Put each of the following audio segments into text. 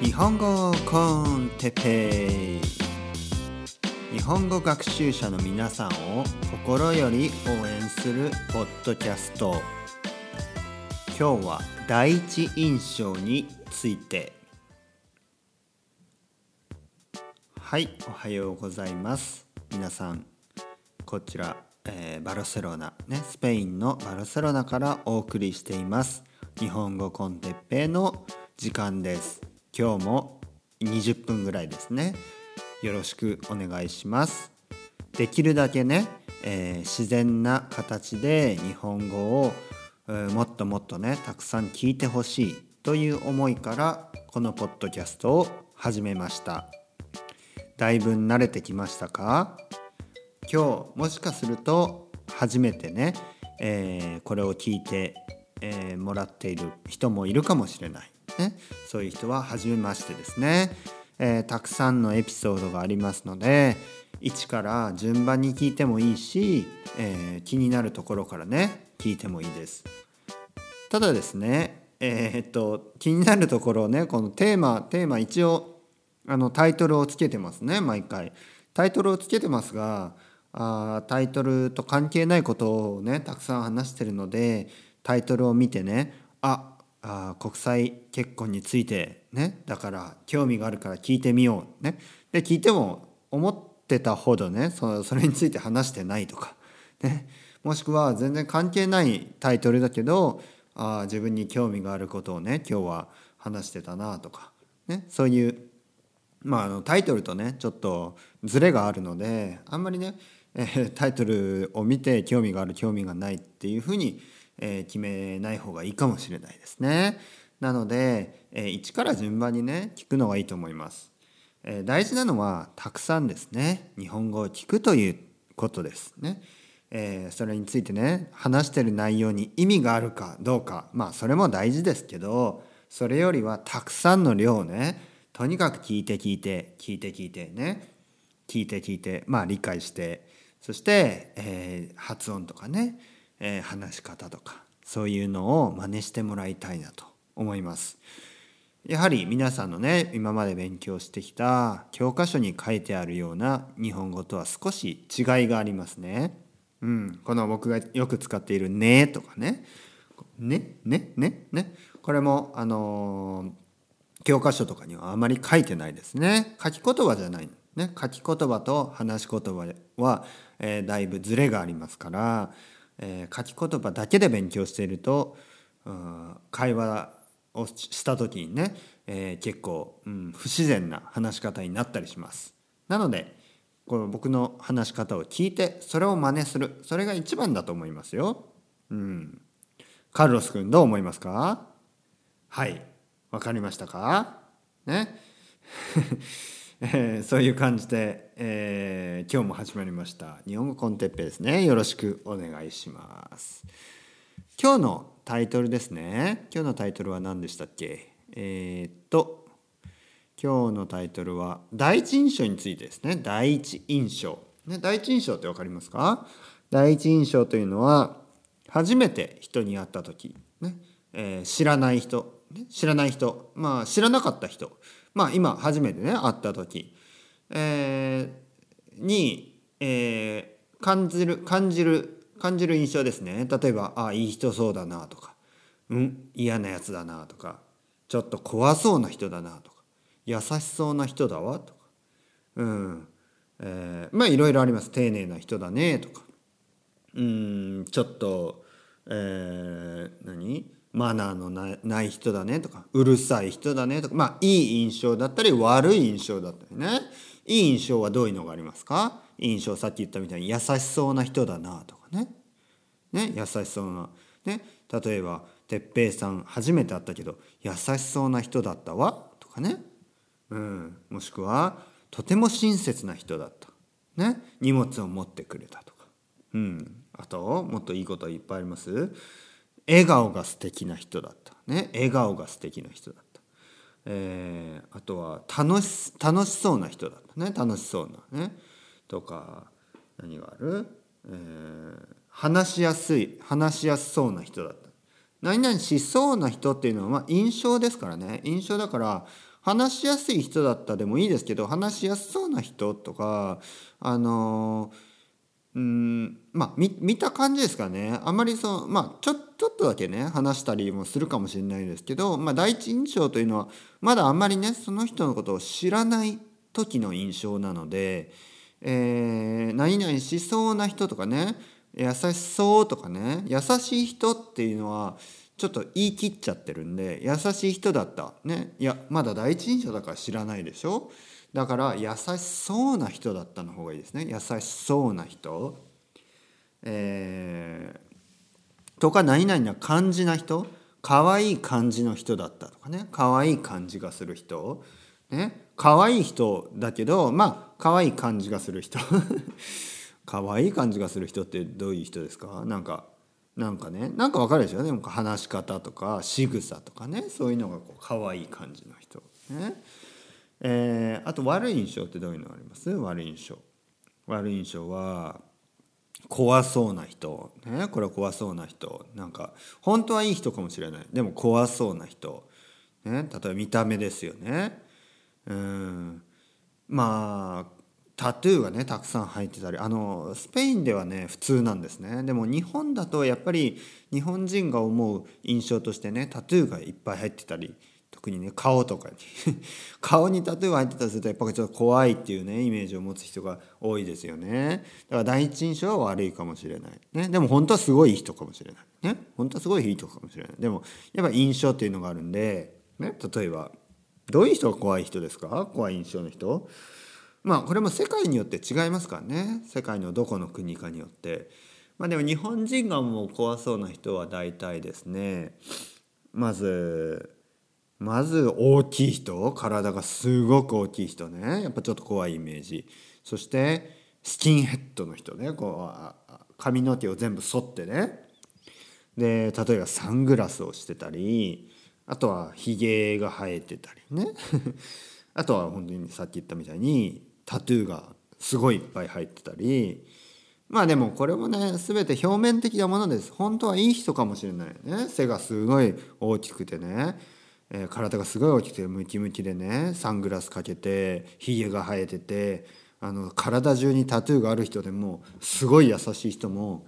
日本語コンテペイ。日本語学習者の皆さんを心より応援するポッドキャスト。今日は第一印象について。はいおはようございます。皆さんこちら、えー、バルセロナねスペインのバルセロナからお送りしています。日本語コンテッペイの時間です。今日も20分ぐらいですね。よろしくお願いします。できるだけね、えー、自然な形で日本語を、えー、もっともっとねたくさん聞いてほしいという思いからこのポッドキャストを始めました。だいぶ慣れてきましたか？今日もしかすると初めてね、えー、これを聞いてえー、もらっている人もいるかもしれない、ね、そういう人は初めましてですね、えー、たくさんのエピソードがありますので一から順番に聞いてもいいし、えー、気になるところからね聞いてもいいです。ただですねえー、っと気になるところをねこのテーマテーマ一応あのタイトルをつけてますね毎回。タイトルをつけてますがあタイトルと関係ないことをねたくさん話してるのでタイトルを見てねああ国際結婚についてね。だから興味があるから聞いてみようね。で聞いても思ってたほどねそそれについて話してないとか。ね。もしくは全然関係ないタイトルだけどあ自分に興味があることをね今日は話してたなとか。ね。そういうまああのタイトルとねちょっとズレがあるのであんまりね、えー、タイトルを見て興味がある興味がないっていうふうにえー、決めない方がいいかもしれないですね。なので、えー、一から順番にね聞くのがいいと思います。えー、大事なのはたくさんですね日本語を聞くということですね。えー、それについてね話してる内容に意味があるかどうかまあそれも大事ですけどそれよりはたくさんの量をねとにかく聞いて聞いて聞いて聞いてね聞いて聞いてまあ理解してそして、えー、発音とかねえー、話し方とかそういうのを真似してもらいたいなと思います。やはり皆さんのね今まで勉強してきた教科書に書いてあるような日本語とは少し違いがありますね。うん、この僕がよく使っている「ね」とかね「ね」ね「ね」ねこれもあのー、教科書とかにはあまり書いてないですね。書き言葉じゃない。ね、書き言葉と話し言葉は、えー、だいぶズレがありますからえー、書き言葉だけで勉強していると、うん、会話をした時にね、えー、結構、うん、不自然な話し方になったりします。なのでこの僕の話し方を聞いてそれを真似する。それが一番だと思いますよ。うん、カルロス君どう思いますか？はい。わかりましたか？ね。えー、そういう感じで、えー、今日も始まりました。日本語コンテッペですね。よろしくお願いします。今日のタイトルですね。今日のタイトルは何でしたっけ？えー、っと今日のタイトルは第一印象についてですね。第一印象。ね第一印象って分かりますか？第一印象というのは初めて人に会った時、ねえー、知らない人、ね、知らない人。まあ知らなかった人。まあ今初めてね会った時、えー、に、えー、感じる感じる感じる印象ですね。例えば「あいい人そうだな」とか「うん嫌なやつだな」とか「ちょっと怖そうな人だな」とか「優しそうな人だわ」とかうんえー、まあいろいろあります。丁寧な人だねとかうんちょっとえー、何？マナーのない人だねとかうるさい人だねとかまあいい印象だったり悪い印象だったりね。いい印象はどういうのがありますか？印象さっき言ったみたいに優しそうな人だなとかね。ね優しそうな。ね例えば哲平さん初めて会ったけど優しそうな人だったわとかね、うん、もしくはとても親切な人だった、ね、荷物を持ってくれたとか、うん、あともっといいこといっぱいあります？笑顔が素敵な人だった。ね。笑顔が素敵な人だった、えー、あとは楽し楽しそうな人だったね。楽しそうなね。とか何がある、えー、話しやすい話しやすそうな人だった。何々しそうな人っていうのはまあ印象ですからね。印象だから話しやすい人だったでもいいですけど話しやすそうな人とかあのうんまあ見た感じですかね。あまりそのまあちょちょっとだけね話したりもするかもしれないですけど、まあ、第一印象というのはまだあんまりねその人のことを知らない時の印象なので、えー、何々しそうな人とかね優しそうとかね優しい人っていうのはちょっと言い切っちゃってるんで優しい人だった。ね。いやまだ第一印象だから知らないでしょ。だから優しそうな人だったの方がいいですね。優しそうな人。えー、とか何々な感じな人。可愛い感じの人だったとかね。可愛い感じがする人。ね。可愛い人だけどまあ可愛い感じがする人。可愛い感じがする人ってどういう人ですか？なんかなんかね。なんかわかるでしょ？ね話し方とか仕草とかね。そういうのがこう可愛い感じの人。ね。えー、あと悪い印象ってどういうのあります？悪い印象。悪い印象は怖そうな人。ね？これは怖そうな人。なんか本当はいい人かもしれない。でも怖そうな人、ね、例えば見た目ですよね。うん。まあタトゥーがねたくさん入ってたり。あのスペインではね普通なんですね。でも日本だとやっぱり日本人が思う印象としてねタトゥーがいっぱい入ってたり特にね顔とかに。顔にタトゥーが入ってたりするとやっぱりちょっと怖いっていうねイメージを持つ人が多いですよね。だから第一印象は悪いかもしれない、ね、でも本当はすごい人かもしれない。ね。本当はすごいいい人かもしれない。でもやっぱ印象っていうのがあるんで、ね、例えばどういう人が怖い人ですか？怖い印象の人。まあこれも世界によって違いますからね。世界のどこの国かによって。まあでも日本人がもう怖そうな人は大体ですね。まずまず大きい人体がすごく大きい人ね。やっぱちょっと怖いイメージ。そしてスキンヘッドの人ね。こう髪の毛を全部剃ってね。で例えばサングラスをしてたりあとはひげが生えてたりね。あとは本当にさっき言ったみたいにタトゥーがすごいいっぱい入ってたり。まあでもこれもね全て表面的なものです。本当はいい人かもしれないね。背がすごい大きくてね、えー、体がすごい大きくてムキムキでねサングラスかけてひげが生えててあの体中にタトゥーがある人でもすごい優しい人も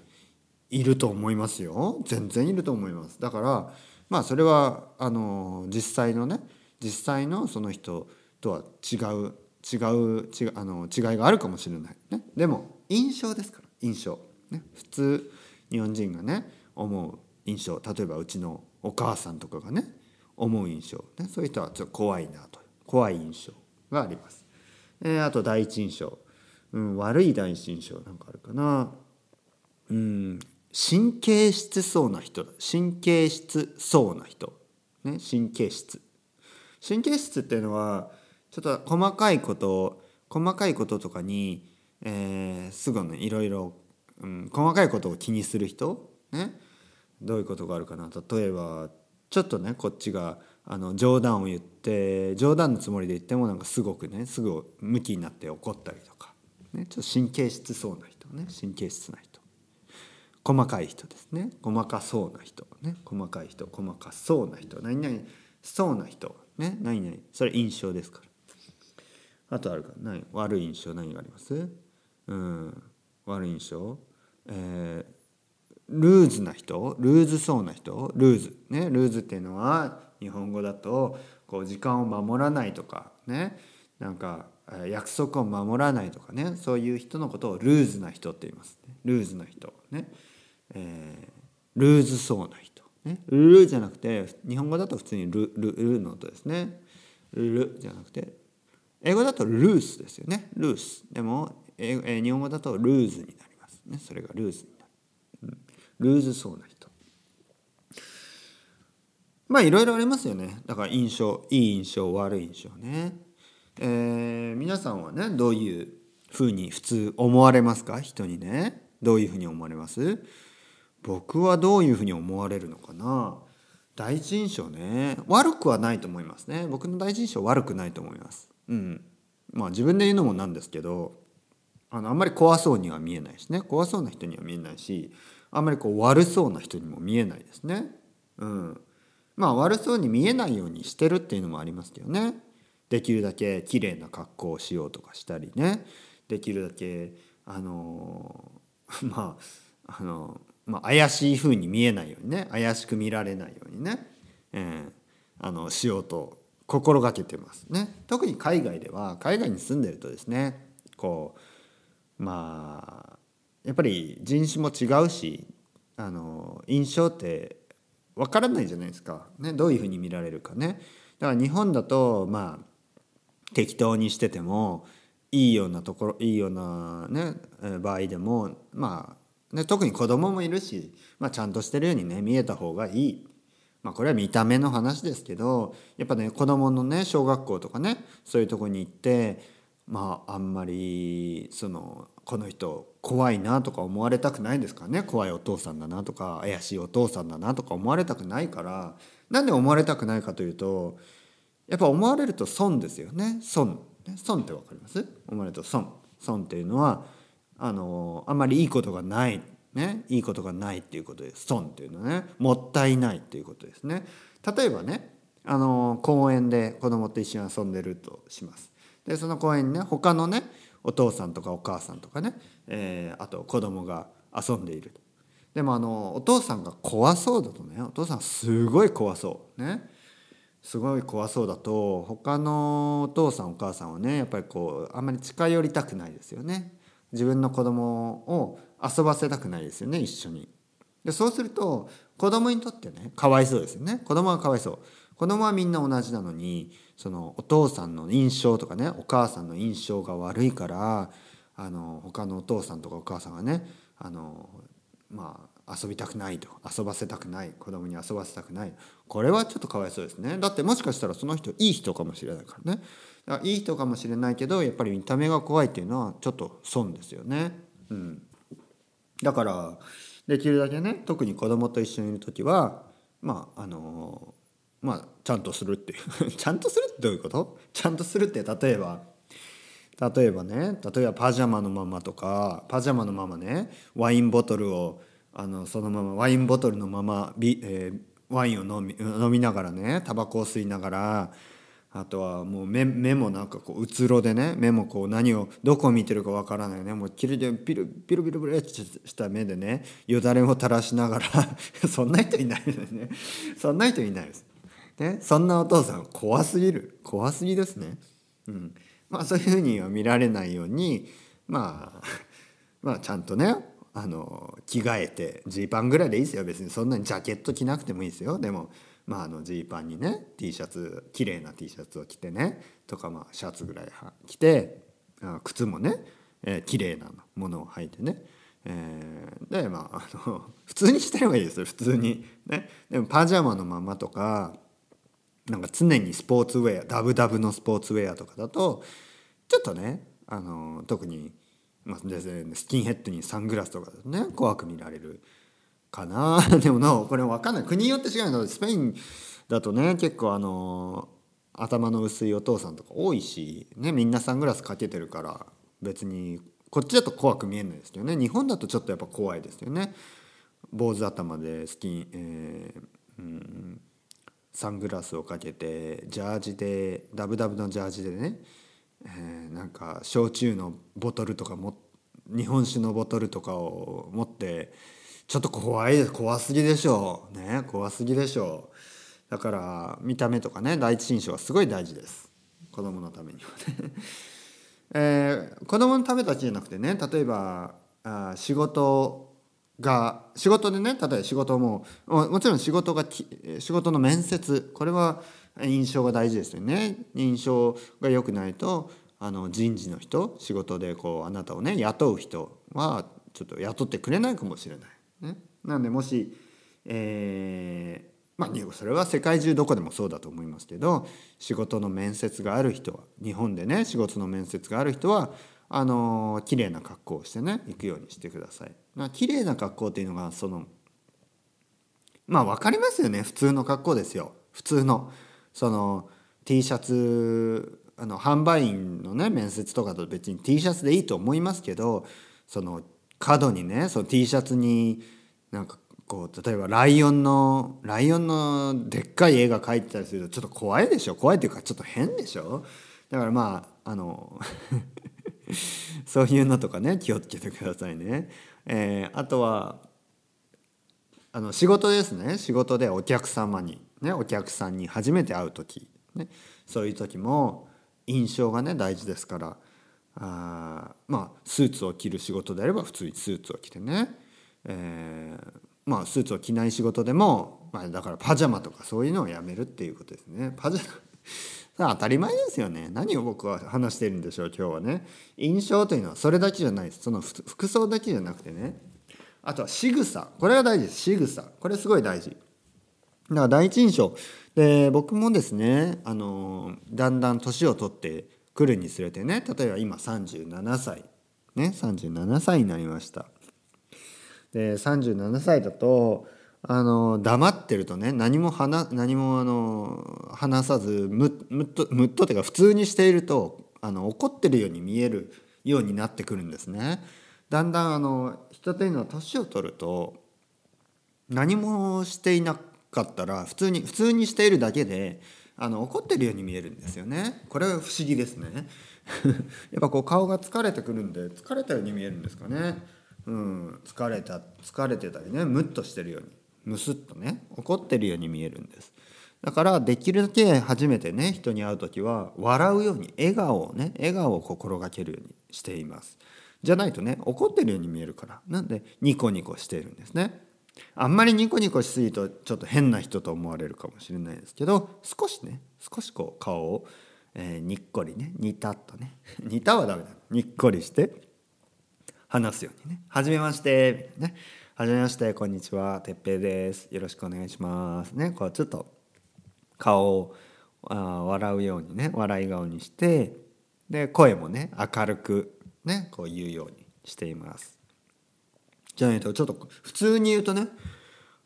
いると思いますよ。全然いると思います。だからまあそれはあの実際のね実際のその人とは違う違う違あの違いがあるかもしれない、ね、でも印象ですから。印象、ね、普通日本人がね思う印象。例えばうちのお母さんとかがね思う印象、ね、そういう人はちょっと怖いなと怖い印象があります。え、あと第一印象、うん、悪い第一印象。なんかあるかな。うん神経質そうな人神経質そうな人、ね、神経質。神経質っていうのはちょっと細かいこと細かいこととかに、えー、すぐねいろいろ、うん、細かいことを気にする人。ねどういうことがあるかな。例えばちょっとねこっちがあの冗談を言って冗談のつもりで言ってもなんかすごくねすぐムキになって怒ったりとか、ね、ちょっと神経質そうな人ね神経質な人。細かい人ですね。細かそうな人。ね細かい人細かそうな人。何々そうな人。ね何々。それ印象ですから。あとあるか何？悪い印象。何があります？うん。悪い印象？えー、ルーズな人？ルーズそうな人？ルーズ。ね？ルーズっていうのは日本語だとこう時間を守らないとかね？なんか約束を守らないとかね？そういう人のことをルーズな人って言います、ね、ルーズな人。ね、えー、ルーズそうな人。ね？ルーじゃなくて日本語だと普通にルルルの音ですね。ルじゃなくて英語だとルースですよね。ルース。でもええ日本語だとルーズになります。ね？それがルーズ、ルーズそうな人。まあいろいろありますよね。だから印象いい印象悪い印象ね。えー、皆さんはねどういうふうに普通思われますか？人にね。どういうふうに思われます？僕はどういうふうに思われるのかな？第一印象ね。悪くはないと思いますね。僕の第一印象悪くないと思います。うん。まあ自分で言うのもなんですけどあのあんまり怖そうには見えないしね。怖そうな人には見えないしあんまりこう悪そうな人にも見えないですね。うん。まあ悪そうに見えないようにしてるっていうのもありますけどね。できるだけ綺麗な格好をしようとかしたりね。できるだけあの まああのまあ、怪しい風に見えないようにね。怪しく見られないようにね、えー、あのしようと心がけてますね。特に海外では海外に住んでるとですねこうまあやっぱり人種も違うしあの印象ってわからないじゃないですか、ね、どういうふうに見られるかね。だから日本だとまあ適当にしててもいいようなところいいような、ね、場合でもまあ、ね、特に子供もいるし、まあ、ちゃんとしてるようにね見えた方がいい。まあ、これは見た目の話ですけどやっぱね子供のね小学校とかねそういうとこに行ってまああんまりそのこの人怖いなとか思われたくないんですからね？怖いお父さんだなとか怪しいお父さんだなとか思われたくないから。なんで思われたくないかというとやっぱ思われると損ですよね。損。損って分かります？思われると損。損っていうのはあのあんまりいいことがない。ね。いいことがないっていうことです。損っていうのはね。もったいないっていうことですね。例えばねあの公園で子供と一緒に遊んでるとします。でその公園にね他のねお父さんとかお母さんとかね、えー、あと子供が遊んでいるでもあのお父さんが怖そうだとねお父さんすごい怖そうね。すごい怖そうだと他のお父さんお母さんはねやっぱりこうあんまり近寄りたくないですよね。自分の子供を遊ばせたくないですよね一緒に。でそうすると子供にとってねかわいそうですよね。子供はかわいそう。子供はみんな同じなのにそのお父さんの印象とかねお母さんの印象が悪いからあの他のお父さんとかお母さんがねあのまあ遊びたくないと遊ばせたくない子供に遊ばせたくない。これはちょっとかわいそうですね。だってもしかしたらその人いい人かもしれないからね。だからいい人かもしれないけどやっぱり見た目が怖いっていうのはちょっと損ですよね。うん、だからできるだけね特に子供と一緒にいる時はまああのまあちゃんとするって ちゃんとするってどういうこと？ちゃんとするって例えば。例えばね例えばパジャマのままとかパジャマのままねワインボトルをあのそのままワインボトルのままビ、えー、ワインを飲み飲みながらねタバコを吸いながらあとはもう目目もなんかこううつろでね目もこう何をどこを見てるかわからないね。もうキルでピルピルピルピルってした目でねよだれも垂らしながら。そんな人いないですね。そんな人いないです。ね、そんなお父さん怖すぎる。怖すぎですね。うん、まあそういうふうには見られないようにまあ まあちゃんとねあの着替えてジーパンぐらいでいいですよ。別にそんなにジャケット着なくてもいいですよ。でもまああのジーパンにね T シャツ綺麗な T シャツを着てねとかまあシャツぐらい着て靴もね、えー、綺麗なものを履いてね、えー、でまああの普通にしてればいいですよ。普通に。ね。でもパジャマのままとかなんか常にスポーツウェアダブダブのスポーツウェアとかだとちょっとねあの特にまあ、スキンヘッドにサングラスとかね怖く見られるかな。でもなこれ分かんない。国によって違うの。スペインだとね結構あの頭の薄いお父さんとか多いし、ね、みんなサングラスかけてるから別にこっちだと怖く見えないですよね。日本だとちょっとやっぱ怖いですよね。坊主頭でスキン、えーうん、サングラスをかけてジャージでダブダブのジャージでねえー、なんか焼酎のボトルとかも日本酒のボトルとかを持ってちょっと怖いです怖すぎでしょう。ね怖すぎでしょう。だから見た目とかね第一印象はすごい大事です。子供のためにはね。えー、子供のためだけじゃなくてね例えばあ仕事が仕事でね例えば仕事ももちろん仕事が仕事の面接これは印象が大事ですよね印象が良くないとあの人事の人仕事でこうあなたをね雇う人はちょっと雇ってくれないかもしれない。ね、なんでもし、えー、まあそれは世界中どこでもそうだと思いますけど仕事の面接がある人は日本でね仕事の面接がある人はあの綺麗な格好をしてね行くようにしてください。ま、綺麗な格好っていうのがそのまあ分かりますよね普通の格好ですよ普通の。その T シャツあの販売員のね面接とかと別に T シャツでいいと思いますけどその角にねその T シャツになんかこう例えばライオンのライオンのでっかい絵が描いてたりするとちょっと怖いでしょ？怖いっていうかちょっと変でしょ？だからまああの そういうのとかね気をつけてくださいね。えー、あとはあの仕事ですね仕事でお客様に、ね、お客さんに初めて会う時、ね、そういう時も印象がね大事ですからあまあスーツを着る仕事であれば普通にスーツを着てね、えー、まあスーツを着ない仕事でも、まあ、だからパジャマとかそういうのをやめるっていうことですね。パジャマ当たり前ですよね。何を僕は話してるんでしょう今日はね。印象というのはそれだけじゃないです。その服装だけじゃなくてね。あとは仕草。これが大事です。仕草。これすごい大事。だから第一印象。で僕もですねあのだんだん年を取ってくるにつれてね。例えば今37歳ね37歳になりました。で37歳だとあの黙ってるとね何も話何もあの話さずむむっとむっとってか普通にしているとあの怒ってるように見えるようになってくるんですね。だんだんあの人というのは年を取ると何もしていなかったら普通に普通にしているだけであの怒ってるように見えるんですよね。これは不思議ですね。やっぱこう顔が疲れてくるんで疲れたように見えるんですかね。うん、疲れた疲れてたりねムッとしてるようにムスッとね怒ってるように見えるんです。だからできるだけ初めてね人に会う時は笑うように笑顔をね笑顔を心がけるようにしています。じゃないとね怒ってるように見えるからなんでニコニコしているんですね。あんまりニコニコしすぎるとちょっと変な人と思われるかもしれないですけど少しね少しこう顔を、えー、にっこりね似たっとね 似たはダメだ。にっこりして話すようにね「はじめまして」みたいなね。はじめまして、こんにちは、てっぺいです。よろしくお願いします。ね、こうちょっと顔をあ笑うようにね、笑い顔にして、で、声もね、明るくね、こう言うようにしています。じゃないと、ちょっと普通に言うとね、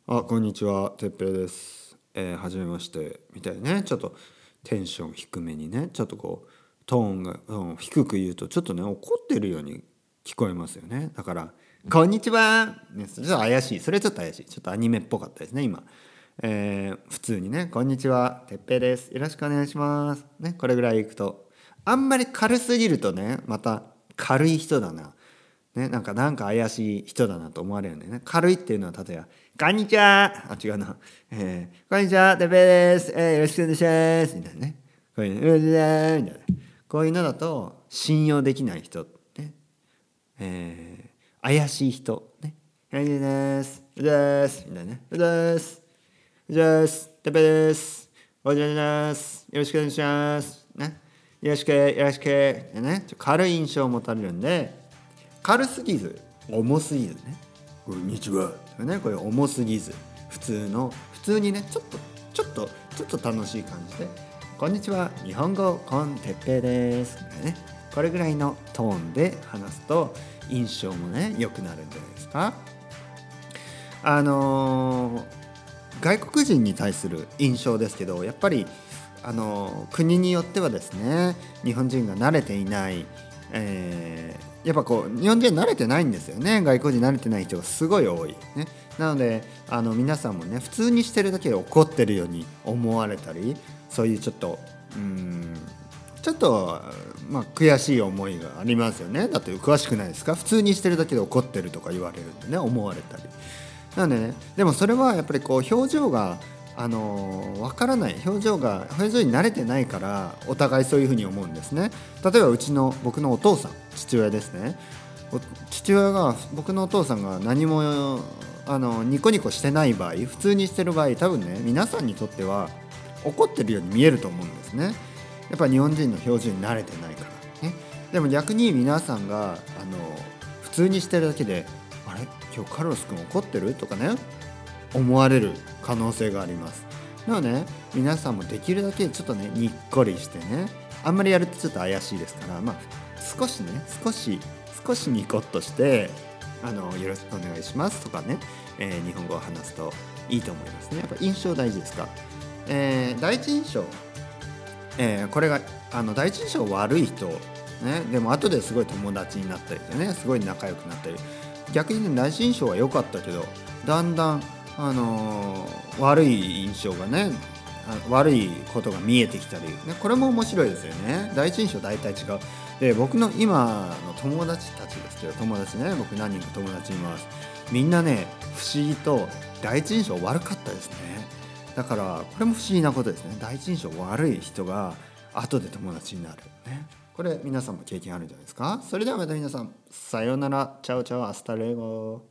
あ、こんにちは、てっぺいです。えー、はじめまして、みたいなね、ちょっとテンション低めにね、ちょっとこう、トーンが、うん、低く言うと、ちょっとね、怒ってるように聞こえますよね。だから、こんにちは、ね、ちょっと怪しい。それちょっと怪しい。ちょっとアニメっぽかったですね今、えー、普通にね「こんにちは。てっぺいです。よろしくお願いします」ねこれぐらいいくと。あんまり軽すぎるとねまた軽い人だな。ね、なんかなんか怪しい人だなと思われるんだよね。軽いっていうのは例えば「こんにちは」あ違うな「えー、こんにちは。てっぺいです、えー、よろしくお願いします」みたいなね。こういうのみたいなこういうのだと信用できない人ねえー怪しい人。ね「はいです」「です」みたいなね「です」「です」「てぺです」「おじゃです」「よろしくお願いします」ね。よろしくよろしく。ね。軽い印象を持たれるんで軽すぎず重すぎずね「こんにちは」ね。これ重すぎず。普通の普通にねちょっとちょっとちょっと楽しい感じで「こんにちは。日本語コンテッペイです」ねこれぐらいのトーンで話すと印象もね良くなるんじゃないですか。あのー、外国人に対する印象ですけどやっぱりあのー、国によってはですね日本人が慣れていない、えー、やっぱこう日本人慣れてないんですよね外国人慣れてない人がすごい多い。ね、なのであの皆さんもね普通にしてるだけで怒ってるように思われたりそういうちょっとうんちょっと、まあ、悔しい思いがありますよね。だって詳しくないですか？普通にしてるだけで怒ってるとか言われるんでね思われたり。なんでねでもそれはやっぱりこう表情があの分からない。表情が表情に慣れてないからお互いそういうふうに思うんですね。例えばうちの僕のお父さん父親ですね。父親が僕のお父さんが何もあのニコニコしてない場合普通にしてる場合多分ね皆さんにとっては怒ってるように見えると思うんですね。やっぱ日本人の表情に慣れてないから。ねでも逆に皆さんがあの普通にしてるだけで「あれ？今日カルロス君怒ってる?」とかね。思われる可能性があります。なので、ね、皆さんもできるだけちょっとねにっこりしてね。あんまりやるとちょっと怪しいですから。まあ少しね少し少しニコッとしてあのよろしくお願いしますとかね、えー、日本語を話すといいと思いますね。やっぱ印象大事ですか、えー、第一印象えー、これがあの第一印象悪い人、ね、でも後ですごい友達になったりでねすごい仲良くなったり。逆にね第一印象は良かったけどだんだん、あのー悪い印象がね悪いことが見えてきたり、ね、これも面白いですよね。第一印象大体違う。で僕の今の友達たちですけど友達ね僕何人か友達います。みんなね不思議と第一印象悪かったですね。だからこれも不思議なことですね。第一印象悪い人が後で友達になる。ね。これ皆さんも経験あるんじゃないですか？それではまた皆さんさようなら。 Ciao ciao hasta luego